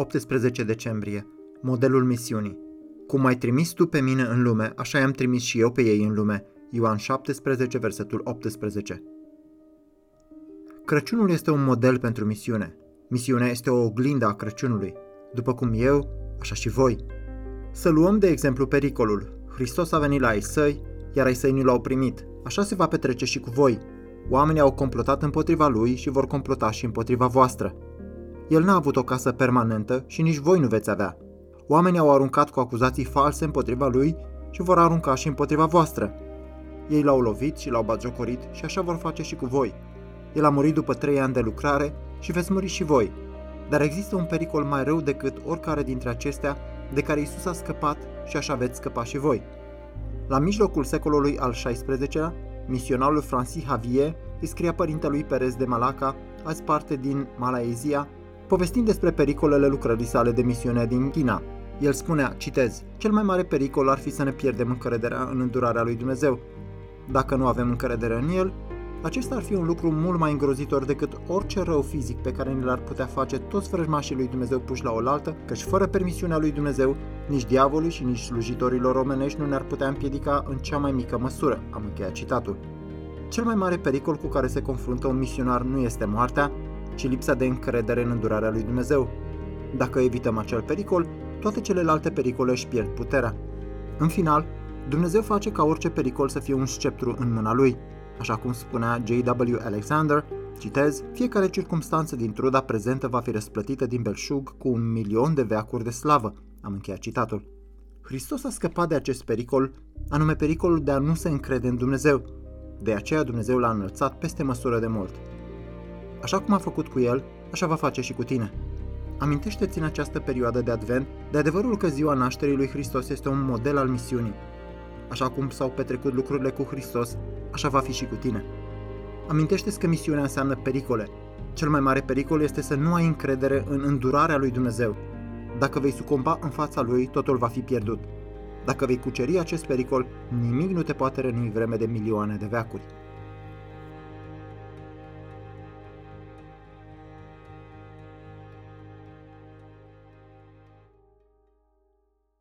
18 decembrie. Modelul misiunii. Cum ai trimis tu pe mine în lume, așa i-am trimis și eu pe ei în lume. Ioan 17, versetul 18. Crăciunul este un model pentru misiune. Misiunea este o oglindă a Crăciunului. După cum eu, așa și voi. Să luăm de exemplu pericolul. Hristos a venit la ai săi, iar ai săi nu l-au primit. Așa se va petrece și cu voi. Oamenii au complotat împotriva lui și vor complota și împotriva voastră. El n-a avut o casă permanentă și nici voi nu veți avea. Oamenii au aruncat cu acuzații false împotriva lui și vor arunca și împotriva voastră. Ei l-au lovit și l-au batjocorit și așa vor face și cu voi. El a murit după trei ani de lucrare și veți muri și voi. Dar există un pericol mai rău decât oricare dintre acestea de care Isus a scăpat și așa veți scăpa și voi. La mijlocul secolului al XVI-lea, misionarul Francis Javier îi scria părintelui Perez de Malaca, azi parte din Malaezia, povestind despre pericolele lucrării sale de misiune din China. El spunea, citez, cel mai mare pericol ar fi să ne pierdem încrederea în îndurarea lui Dumnezeu. Dacă nu avem încredere în El, acesta ar fi un lucru mult mai îngrozitor decât orice rău fizic pe care ni l-ar putea face toți vrăjmașii lui Dumnezeu puși la oaltă, căci fără permisiunea lui Dumnezeu, nici diavolul și nici slujitorilor omenești nu ne-ar putea împiedica în cea mai mică măsură. Am încheiat citatul. Cel mai mare pericol cu care se confruntă un misionar nu este moartea, ci lipsa de încredere în îndurarea lui Dumnezeu. Dacă evităm acel pericol, toate celelalte pericole își pierd puterea. În final, Dumnezeu face ca orice pericol să fie un sceptru în mâna lui. Așa cum spunea J.W. Alexander, citez, fiecare circumstanță din truda prezentă va fi răsplătită din belșug cu un milion de veacuri de slavă. Am încheiat citatul. Hristos a scăpat de acest pericol, anume pericolul de a nu se încrede în Dumnezeu. De aceea Dumnezeu l-a înălțat peste măsură de mult. Așa cum a făcut cu el, așa va face și cu tine. Amintește-ți în această perioadă de advent de adevărul că ziua nașterii lui Hristos este un model al misiunii. Așa cum s-au petrecut lucrurile cu Hristos, așa va fi și cu tine. Amintește-ți că misiunea înseamnă pericole. Cel mai mare pericol este să nu ai încredere în îndurarea lui Dumnezeu. Dacă vei sucomba în fața lui, totul va fi pierdut. Dacă vei cuceri acest pericol, nimic nu te poate răni vreme de milioane de veacuri.